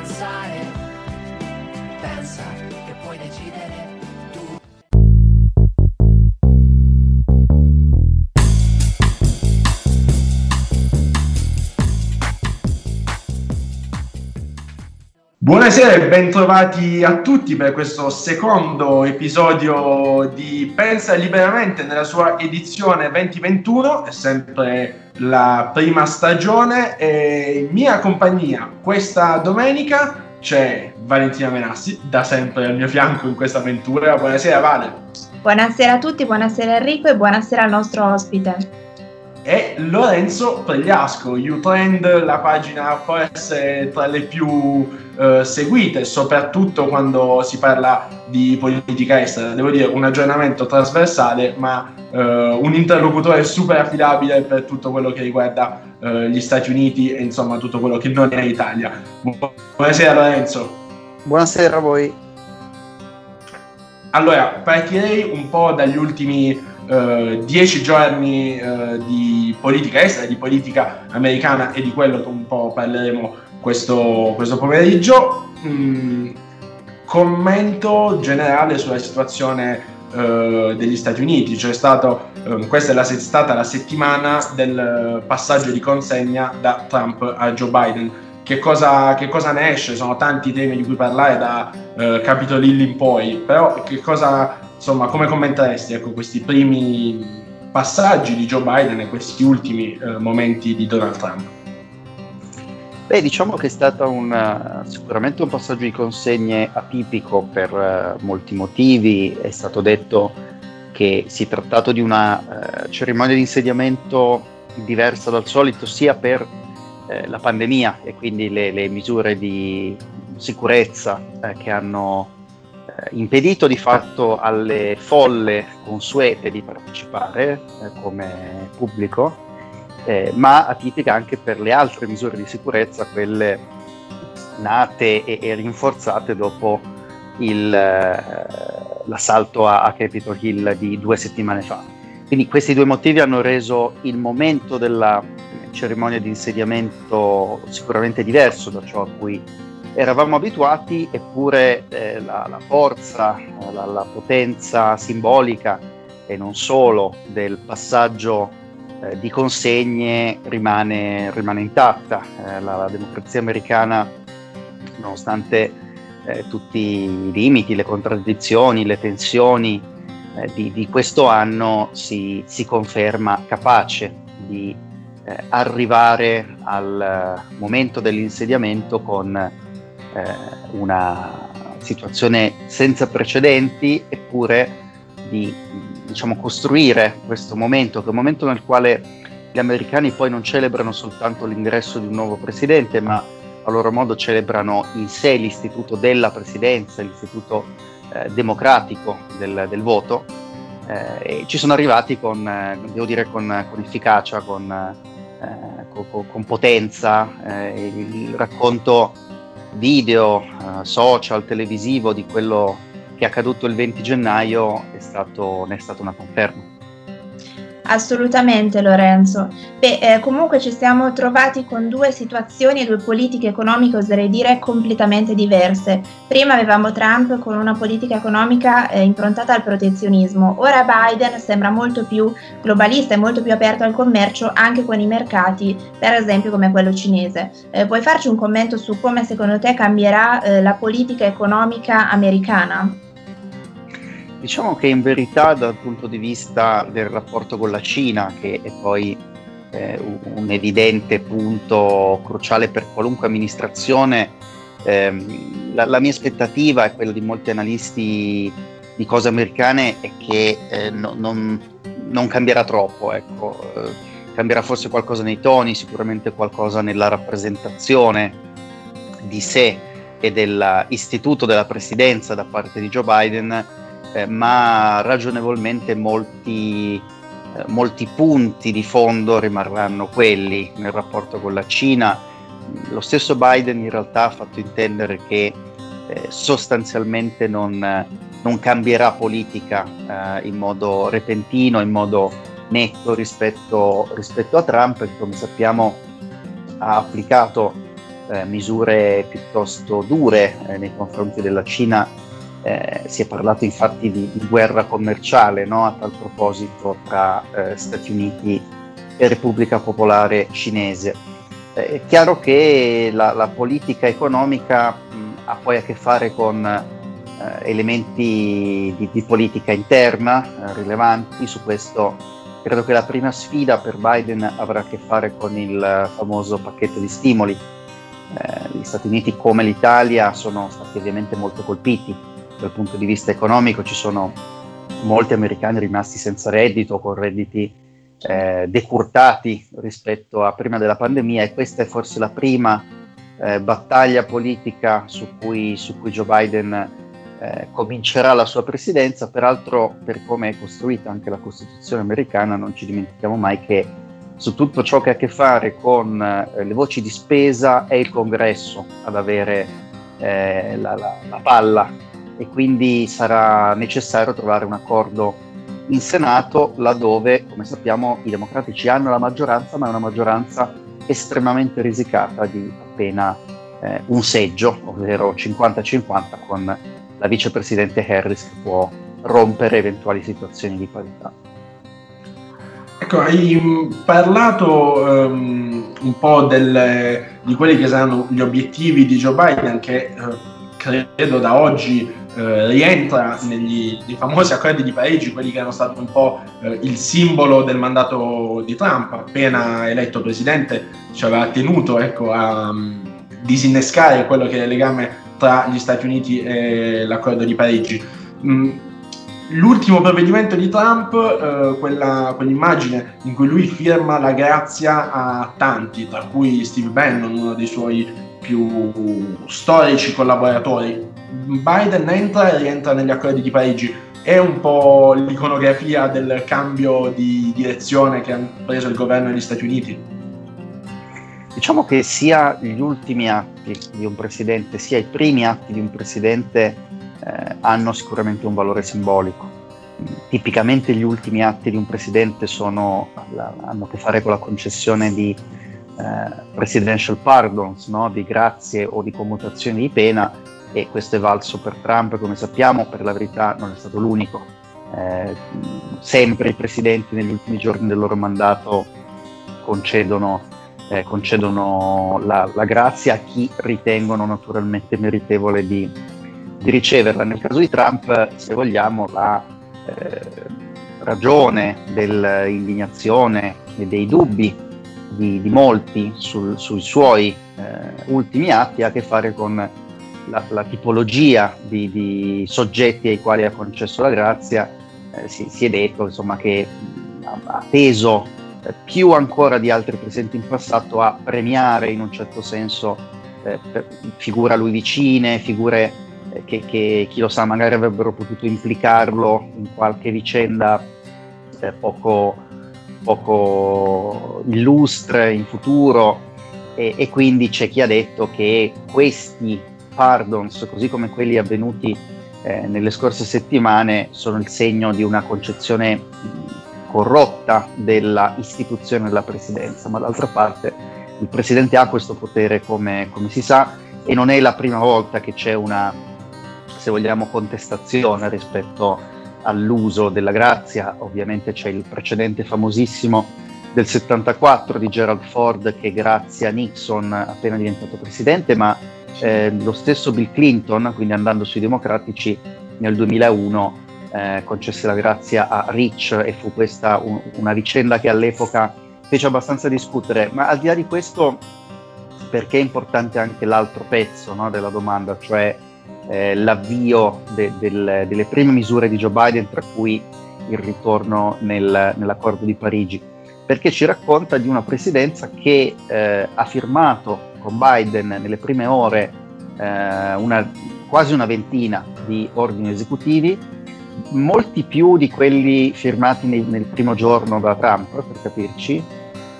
pensare. Pensa che puoi decidere Buonasera e bentrovati a tutti per questo secondo episodio di Pensa Liberamente nella sua edizione 2021, è sempre la prima stagione e in mia compagnia questa domenica c'è Valentina Menassi, da sempre al mio fianco in questa avventura. Buonasera Vale. Buonasera a tutti, buonasera Enrico e buonasera al nostro ospite e Lorenzo Pregliasco, Utrend, la pagina essere tra le più eh, seguite, soprattutto quando si parla di politica estera. Devo dire un aggiornamento trasversale, ma eh, un interlocutore super affidabile per tutto quello che riguarda eh, gli Stati Uniti e insomma tutto quello che non è Italia. Buonasera Lorenzo. Buonasera a voi. Allora, partirei un po' dagli ultimi eh, dieci giorni eh, di politica estera, di politica americana e di quello che un po' parleremo questo, questo pomeriggio. Mm, commento generale sulla situazione eh, degli Stati Uniti, cioè stato, eh, questa è, la, stata la settimana del passaggio di consegna da Trump a Joe Biden. Che cosa, che cosa, ne esce? Sono tanti temi di cui parlare da uh, Capitol Hill in poi, però che cosa, Insomma, come commenteresti ecco, questi primi passaggi di Joe Biden e questi ultimi eh, momenti di Donald Trump? Beh, diciamo che è stato un, sicuramente un passaggio di consegne atipico per uh, molti motivi. È stato detto che si è trattato di una uh, cerimonia di insediamento diversa dal solito, sia per la pandemia e quindi le, le misure di sicurezza che hanno eh, impedito di fatto alle folle consuete di partecipare eh, come pubblico, eh, ma atipica anche per le altre misure di sicurezza, quelle nate e, e rinforzate dopo il, eh, l'assalto a, a Capitol Hill di due settimane fa. Quindi questi due motivi hanno reso il momento della cerimonia di insediamento sicuramente diverso da ciò a cui eravamo abituati, eppure eh, la, la, forza, la, la, potenza simbolica e non solo del passaggio eh, di consegne rimane, rimane intatta. Eh, la, la, democrazia americana, nonostante eh, tutti i limiti, le contraddizioni, le tensioni eh, di, di, questo anno, si, si conferma capace di arrivare al momento dell'insediamento con una situazione senza precedenti, eppure di diciamo, costruire questo momento, che è un momento nel quale gli americani poi non celebrano soltanto l'ingresso di un nuovo presidente, ma a loro modo celebrano in sé l'istituto della presidenza, l'istituto eh, democratico del, del voto. Eh, e ci sono arrivati con, eh, devo dire, con, con efficacia, con, eh, con, con potenza. Eh, il racconto video, social, televisivo di quello che è accaduto il 20 gennaio è stato, ne è stata una conferma. Assolutamente Lorenzo. Beh, eh, comunque ci siamo trovati con due situazioni e due politiche economiche, oserei dire, completamente diverse. Prima avevamo Trump con una politica economica eh, improntata al protezionismo, ora Biden sembra molto più globalista e molto più aperto al commercio anche con i mercati, per esempio come quello cinese. Eh, puoi farci un commento su come secondo te cambierà eh, la politica economica americana? Diciamo che in verità dal punto di vista del rapporto con la Cina, che è poi eh, un evidente punto cruciale per qualunque amministrazione, ehm, la, la, mia aspettativa è quella di molti analisti di cose americane è che eh, no, non, non, cambierà troppo, ecco. eh, cambierà forse qualcosa nei toni, sicuramente qualcosa nella rappresentazione di sé e dell'istituto della presidenza da parte di Joe Biden, eh, ma ragionevolmente molti, eh, molti punti di fondo rimarranno quelli nel rapporto con la Cina. Lo stesso Biden in realtà ha fatto intendere che eh, sostanzialmente non, non, cambierà politica eh, in modo repentino, in modo netto rispetto, rispetto a Trump, che come sappiamo ha applicato eh, misure piuttosto dure nei confronti della Cina. Eh, si è parlato infatti di, di guerra commerciale no? a tal proposito tra eh, Stati Uniti e Repubblica Popolare Cinese. è chiaro che la, la politica economica mh, ha poi a che fare con eh, elementi di, di, politica interna eh, rilevanti, su questo credo che la prima sfida per Biden avrà a che fare con il famoso pacchetto di stimoli. Eh, gli Stati Uniti come l'Italia sono stati ovviamente molto colpiti dal punto di vista economico, ci sono molti americani rimasti senza reddito, con redditi eh, decurtati rispetto a prima della pandemia e questa è forse la prima eh, battaglia politica su cui, su cui Joe Biden eh, comincerà la sua presidenza, peraltro per come è costruita anche la Costituzione americana non ci dimentichiamo mai che su tutto ciò che ha a che fare con eh, le voci di spesa è il Congresso ad avere eh, la, la, la palla e quindi sarà necessario trovare un accordo in Senato laddove, come sappiamo, i democratici hanno la maggioranza, ma è una maggioranza estremamente risicata di appena eh, un seggio, ovvero 50-50 con la vicepresidente Harris che può rompere eventuali situazioni di parità. Ecco, hai mm, parlato um, un po' delle, di quelli che saranno gli obiettivi di Joe Biden, che uh, credo da oggi uh, rientra negli famosi accordi di Parigi, quelli che erano stati un po' uh, il simbolo del mandato di Trump. Appena eletto presidente, ci aveva tenuto ecco, a um, disinnescare quello che è il legame tra gli Stati Uniti e l'accordo di Parigi. Mm, l'ultimo provvedimento di Trump, eh, quella, quell'immagine in cui lui firma la grazia a tanti, tra cui Steve Bannon, uno dei suoi più storici collaboratori. Biden entra e rientra negli accordi di Parigi. È un po' l'iconografia del cambio di direzione che ha preso il governo degli Stati Uniti? Diciamo che sia gli ultimi atti di un presidente, sia i primi atti di un presidente eh, hanno sicuramente un valore simbolico. Tipicamente gli ultimi atti di un presidente sono, hanno a che fare con la concessione di eh, presidential pardons, no? di grazie o di commutazioni di pena e questo è valso per Trump, come sappiamo, per la verità non è stato l'unico. Eh, sempre i presidenti negli ultimi giorni del loro mandato concedono eh, concedono la, la, grazia a chi ritengono naturalmente meritevole di, di, riceverla. Nel caso di Trump, se vogliamo, la eh, ragione dell'indignazione e dei dubbi di, di molti sul, sui suoi eh, ultimi atti ha a che fare con la, la tipologia di, di, soggetti ai quali ha concesso la grazia. Eh, si, si, è detto insomma, che ha teso eh, più ancora di altri presenti in passato a premiare in un certo senso eh, figure a lui vicine, figure eh, che, che, chi lo sa magari avrebbero potuto implicarlo in qualche vicenda eh, poco, poco, illustre in futuro e, e, quindi c'è chi ha detto che questi pardons, così come quelli avvenuti eh, nelle scorse settimane, sono il segno di una concezione corrotta della istituzione della presidenza, ma d'altra parte il presidente ha questo potere come, come si sa e non è la prima volta che c'è una, se vogliamo, contestazione rispetto all'uso della grazia, ovviamente c'è il precedente famosissimo del 74 di Gerald Ford che grazie a Nixon appena diventato presidente, ma eh, lo stesso Bill Clinton, quindi andando sui democratici, nel 2001 eh, concesse la grazia a Rich e fu questa un, una vicenda che all'epoca fece abbastanza discutere. Ma al di là di questo, perché è importante anche l'altro pezzo no, della domanda, cioè eh, l'avvio de, del, delle prime misure di Joe Biden, tra cui il ritorno nel, nell'accordo di Parigi, perché ci racconta di una presidenza che eh, ha firmato con Biden nelle prime ore eh, una, quasi una ventina di ordini esecutivi, molti più di quelli firmati nel, nel primo giorno da Trump, per capirci.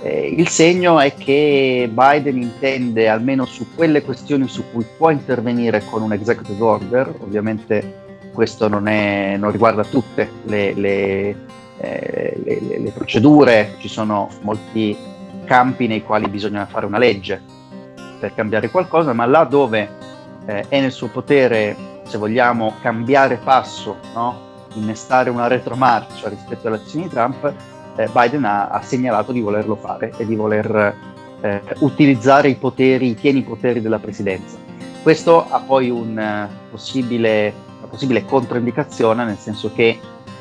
Eh, il segno è che Biden intende, almeno su quelle questioni su cui può intervenire con un executive order, ovviamente questo non, è, non riguarda tutte le, le, eh, le, le, procedure, ci sono molti campi nei quali bisogna fare una legge per cambiare qualcosa, ma là dove eh, è nel suo potere, se vogliamo, cambiare passo, no? innestare una retromarcia rispetto alle azioni di Trump, eh, Biden ha, ha, segnalato di volerlo fare e di voler eh, utilizzare i poteri, i pieni poteri della presidenza. Questo ha poi un, uh, possibile, una possibile controindicazione, nel senso che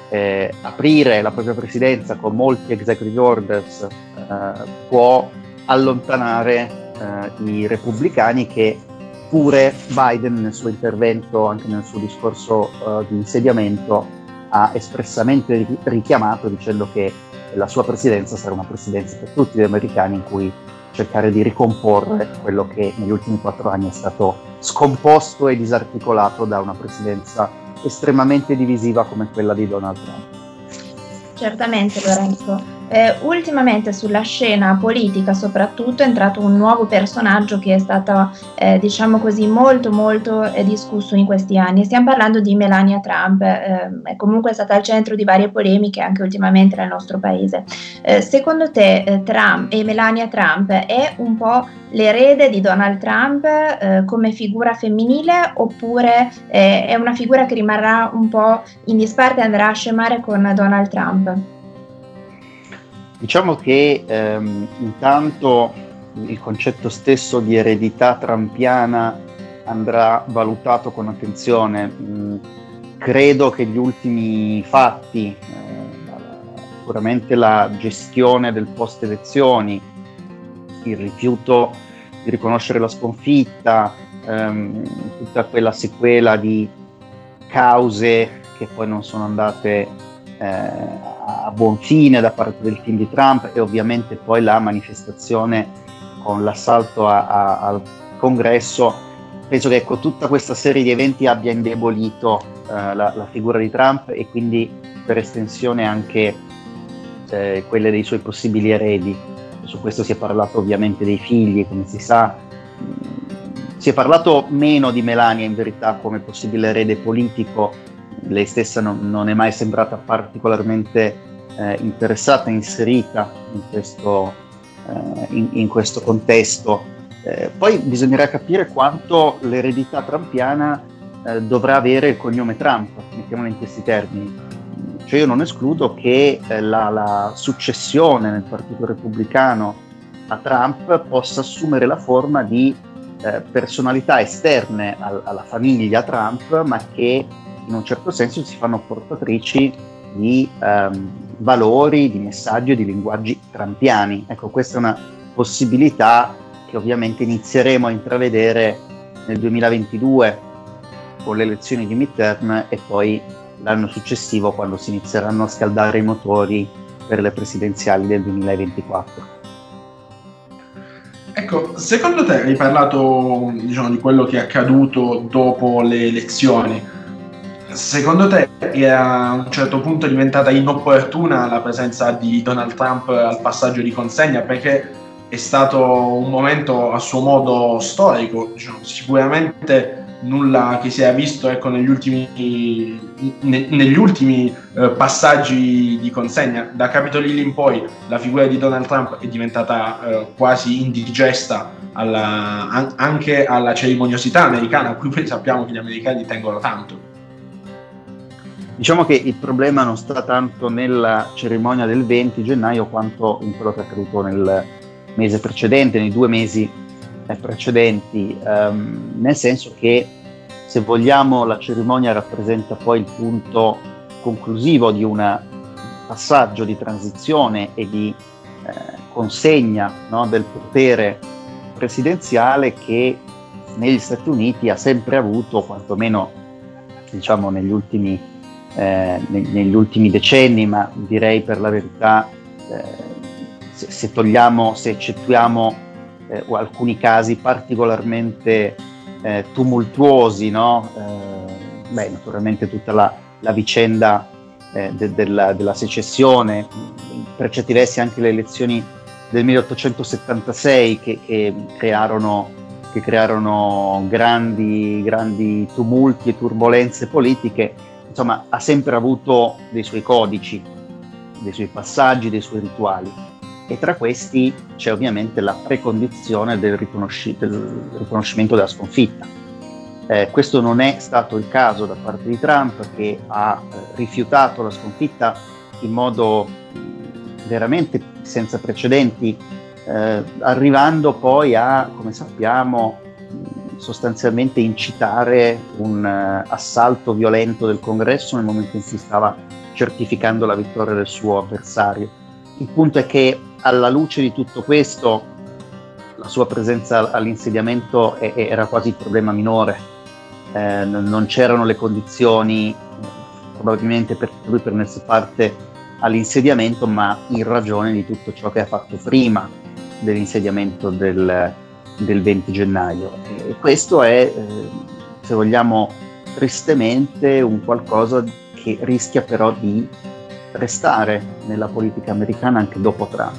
eh, aprire la propria presidenza con molti executive orders eh, può allontanare eh, i repubblicani che pure Biden nel suo intervento, anche nel suo discorso uh, di insediamento, ha espressamente richiamato dicendo che la sua presidenza sarà una presidenza per tutti gli americani in cui cercare di ricomporre quello che negli ultimi quattro anni è stato scomposto e disarticolato da una presidenza estremamente divisiva come quella di Donald Trump. Certamente Lorenzo. Eh, ultimamente sulla scena politica soprattutto è entrato un nuovo personaggio che è stato eh, diciamo così molto molto eh, discusso in questi anni. Stiamo parlando di Melania Trump, eh, è comunque stata al centro di varie polemiche anche ultimamente nel nostro paese. Eh, secondo te eh, Trump e Melania Trump è un po' l'erede di Donald Trump come figura femminile oppure è una figura che rimarrà un po' in disparte e andrà a scemare con Donald Trump? Diciamo che ehm, intanto il concetto stesso di eredità trampiana andrà valutato con attenzione. Mm, credo che gli ultimi fatti, eh, sicuramente la gestione del post elezioni, il rifiuto di riconoscere la sconfitta, ehm, tutta quella sequela di cause che poi non sono andate eh, a buon fine da parte del team di Trump e ovviamente poi la manifestazione con l'assalto a, a, al congresso, penso che ecco, tutta questa serie di eventi abbia indebolito eh, la, la, figura di Trump e quindi per estensione anche eh, quelle dei suoi possibili eredi. Su questo si è parlato ovviamente dei figli, come si sa. Si è parlato meno di Melania in verità come possibile erede politico, lei stessa non, non è mai sembrata particolarmente eh, interessata, inserita in questo, eh, in, in questo contesto. Eh, poi bisognerà capire quanto l'eredità trampiana eh, dovrà avere il cognome Trump, mettiamolo in questi termini. Cioè io non escludo che eh, la, la successione nel Partito Repubblicano a Trump possa assumere la forma di eh, personalità esterne al, alla famiglia Trump, ma che in un certo senso si fanno portatrici di ehm, valori, di messaggi di linguaggi trampiani. Ecco, questa è una possibilità che ovviamente inizieremo a intravedere nel 2022 con le elezioni di midterm e poi l'anno successivo quando si inizieranno a scaldare i motori per le presidenziali del 2024. Ecco, secondo te hai parlato diciamo, di quello che è accaduto dopo le elezioni secondo te a un certo punto è diventata inopportuna la presenza di Donald Trump al passaggio di consegna perché è stato un momento a suo modo storico, diciamo, sicuramente nulla che si è visto ecco, negli ultimi, ne, negli ultimi eh, passaggi di consegna. Da Capitol Hill in poi la figura di Donald Trump è diventata eh, quasi indigesta alla, an- anche alla cerimoniosità americana, a cui sappiamo che gli americani tengono tanto. Diciamo che il problema non sta tanto nella cerimonia del 20 gennaio quanto in quello che è accaduto nel mese precedente, nei due mesi eh, precedenti, um, nel senso che se vogliamo la cerimonia rappresenta poi il punto conclusivo di un passaggio di transizione e di eh, consegna no, del potere presidenziale che negli Stati Uniti ha sempre avuto, quantomeno diciamo negli ultimi eh, negli ultimi decenni, ma direi per la verità, eh, se, se, togliamo, se eccettuiamo eh, alcuni casi particolarmente eh, tumultuosi, no? Eh, beh, naturalmente tutta la, la vicenda eh, de, della, della, secessione, per certi versi anche le elezioni del 1876 che, che crearono, che crearono grandi, grandi tumulti e turbulenze politiche, insomma ha sempre avuto dei suoi codici, dei suoi passaggi, dei suoi rituali e tra questi c'è ovviamente la precondizione del, riconosci- del riconoscimento della sconfitta. Eh, questo non è stato il caso da parte di Trump che ha eh, rifiutato la sconfitta in modo veramente senza precedenti, eh, arrivando poi a, come sappiamo, sostanzialmente incitare un uh, assalto violento del congresso nel momento in cui stava certificando la vittoria del suo avversario. Il punto è che alla luce di tutto questo la sua presenza all'insediamento era quasi il problema minore, eh, non c'erano le condizioni probabilmente per lui prendersi parte all'insediamento, ma in ragione di tutto ciò che ha fatto prima dell'insediamento del, del 20 gennaio. E questo è, eh, se vogliamo, tristemente un qualcosa che rischia però di restare nella politica americana anche dopo Trump.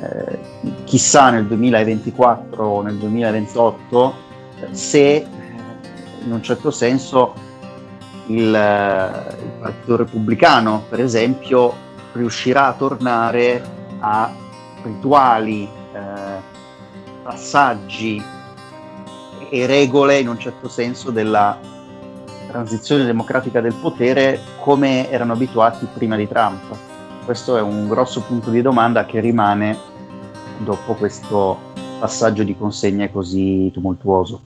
Eh, chissà nel 2024 o nel 2028 eh, se eh, in un certo senso il, il, Partito Repubblicano, per esempio, riuscirà a tornare a rituali, eh, passaggi e regole in un certo senso della transizione democratica del potere come erano abituati prima di Trump. Questo è un grosso punto di domanda che rimane dopo questo passaggio di consegne così tumultuoso.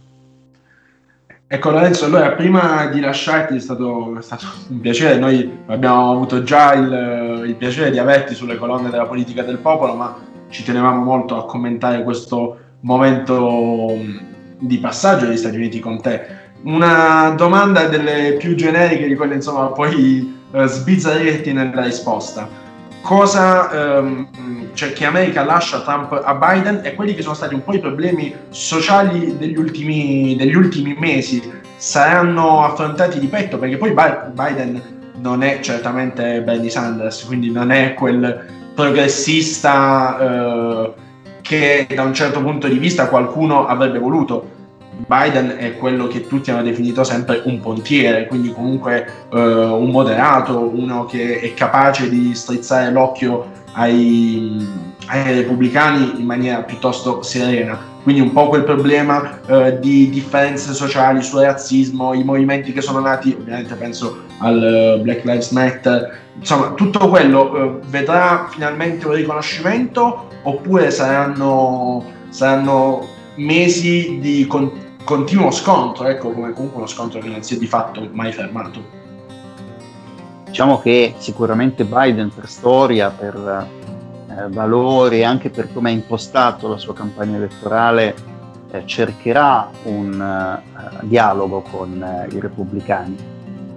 Ecco Lorenzo, allora prima di lasciarti è stato, è stato un piacere, noi abbiamo avuto già il, il, piacere di averti sulle colonne della politica del popolo, ma ci tenevamo molto a commentare questo momento di passaggio degli Stati Uniti con te. Una domanda delle più generiche di quelle, insomma, poi eh, sbizzarrirti nella risposta. Cosa ehm, cioè, che America lascia Trump a Biden e quelli che sono stati un po' i problemi sociali degli ultimi, degli ultimi mesi? Saranno affrontati di petto? Perché poi Biden non è certamente Bernie Sanders, quindi non è quel progressista eh, che da un certo punto di vista qualcuno avrebbe voluto Biden è quello che tutti hanno definito sempre un pontiere, quindi comunque eh, un moderato, uno che è capace di strizzare l'occhio ai, ai repubblicani in maniera piuttosto serena. Quindi un po' quel problema eh, di differenze sociali sul razzismo, i movimenti che sono nati, ovviamente penso al uh, Black Lives Matter, insomma tutto quello eh, vedrà finalmente un riconoscimento oppure saranno, saranno mesi di continuità continuo scontro, ecco come comunque uno scontro che non si è di fatto mai fermato. Diciamo che sicuramente Biden per storia, per eh, valori anche per come ha impostato la sua campagna elettorale eh, cercherà un uh, dialogo con uh, i repubblicani.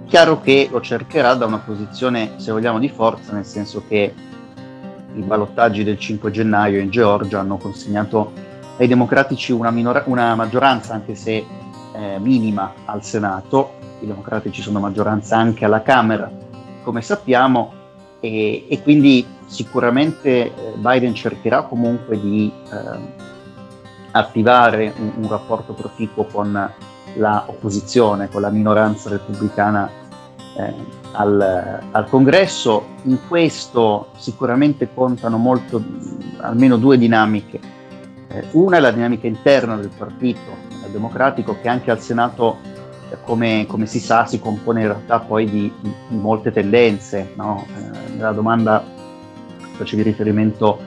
Chiaro che lo cercherà da una posizione, se vogliamo, di forza, nel senso che i ballottaggi del 5 gennaio in Georgia hanno consegnato ai democratici una, minor- una maggioranza, anche se eh, minima, al Senato. I democratici sono maggioranza anche alla Camera, come sappiamo, e, e quindi sicuramente eh, Biden cercherà comunque di eh, attivare un, un, rapporto proficuo con l'opposizione, con la minoranza repubblicana eh, al, al, congresso. In questo sicuramente contano molto, almeno due dinamiche eh, una è la dinamica interna del partito democratico che anche al Senato, eh, come, come, si sa, si compone in realtà poi di, di, di molte tendenze. No? Eh, nella domanda facevi riferimento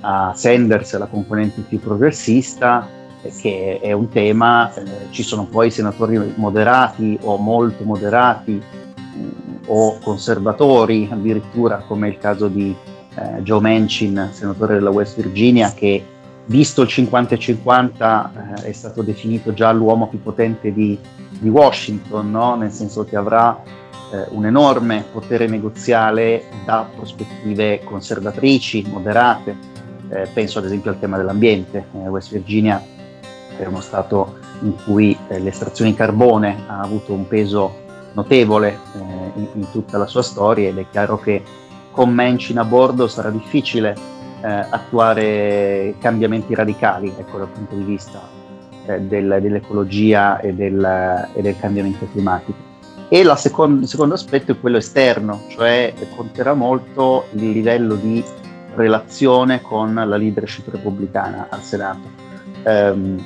a Sanders, la componente più progressista, che è un tema, eh, ci sono poi senatori moderati o molto moderati mm, o conservatori addirittura, come il caso di eh, Joe Manchin, senatore della West Virginia, che visto il 50-50 eh, è stato definito già l'uomo più potente di, di Washington, no? nel senso che avrà eh, un enorme potere negoziale da prospettive conservatrici, moderate. Eh, penso ad esempio al tema dell'ambiente. Eh, West Virginia è uno stato in cui eh, l'estrazione di carbone ha avuto un peso notevole eh, in, in, tutta la sua storia ed è chiaro che con Manchin a bordo sarà difficile eh, attuare cambiamenti radicali ecco, dal punto di vista del, dell'ecologia e del, e del, cambiamento climatico. E secondo, il secondo aspetto è quello esterno, cioè conterà molto il livello di relazione con la leadership repubblicana al Senato. Um,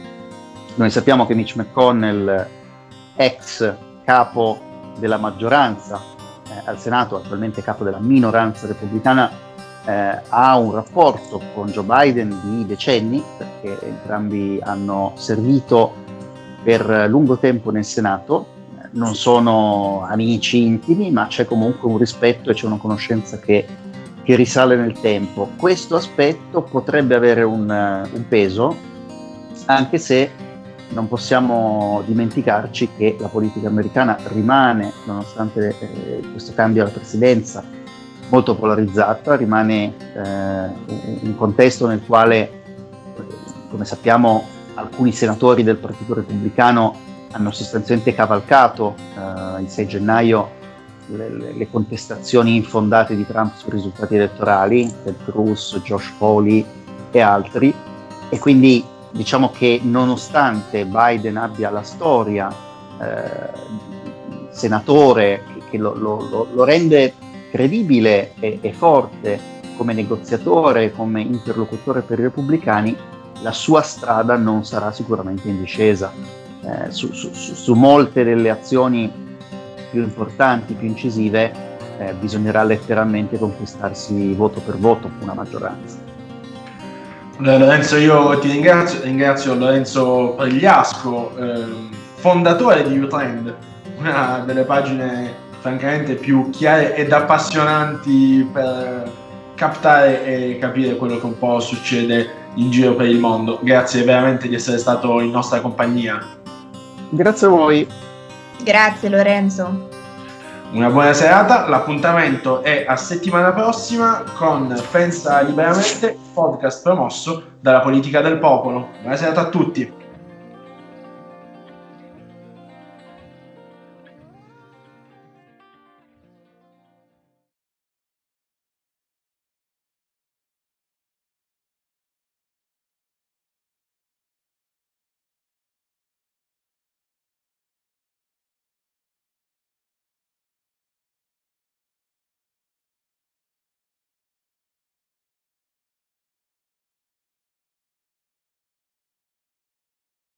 noi sappiamo che Mitch McConnell, ex capo della maggioranza eh, al Senato, attualmente capo della minoranza repubblicana, eh, ha un rapporto con Joe Biden di decenni, perché entrambi hanno servito per lungo tempo nel Senato, non sono amici intimi, ma c'è comunque un rispetto e c'è una conoscenza che, che risale nel tempo. Questo aspetto potrebbe avere un, un peso, anche se non possiamo dimenticarci che la politica americana rimane, nonostante eh, questo cambio alla presidenza, molto polarizzata, rimane eh, un contesto nel quale, come sappiamo, alcuni senatori del Partito Repubblicano hanno sostanzialmente cavalcato eh, il 6 gennaio le, le, contestazioni infondate di Trump sui risultati elettorali, Ted Cruz, Josh Foley e altri, e quindi diciamo che nonostante Biden abbia la storia eh, senatore che, lo, lo, lo, rende credibile e, e, forte come negoziatore, come interlocutore per i repubblicani, la sua strada non sarà sicuramente in discesa. Eh, su, su, su, molte delle azioni più importanti, più incisive, eh, bisognerà letteralmente conquistarsi voto per voto una maggioranza. Lorenzo, io ti ringrazio, ringrazio Lorenzo Pregliasco, eh, fondatore di Utrend, una delle pagine francamente più chiare ed appassionanti per captare e capire quello che un po' succede in giro per il mondo. Grazie veramente di essere stato in nostra compagnia. Grazie a voi. Grazie Lorenzo. Una buona serata, l'appuntamento è a settimana prossima con Pensa Liberamente, podcast promosso dalla politica del popolo. Buona serata a tutti.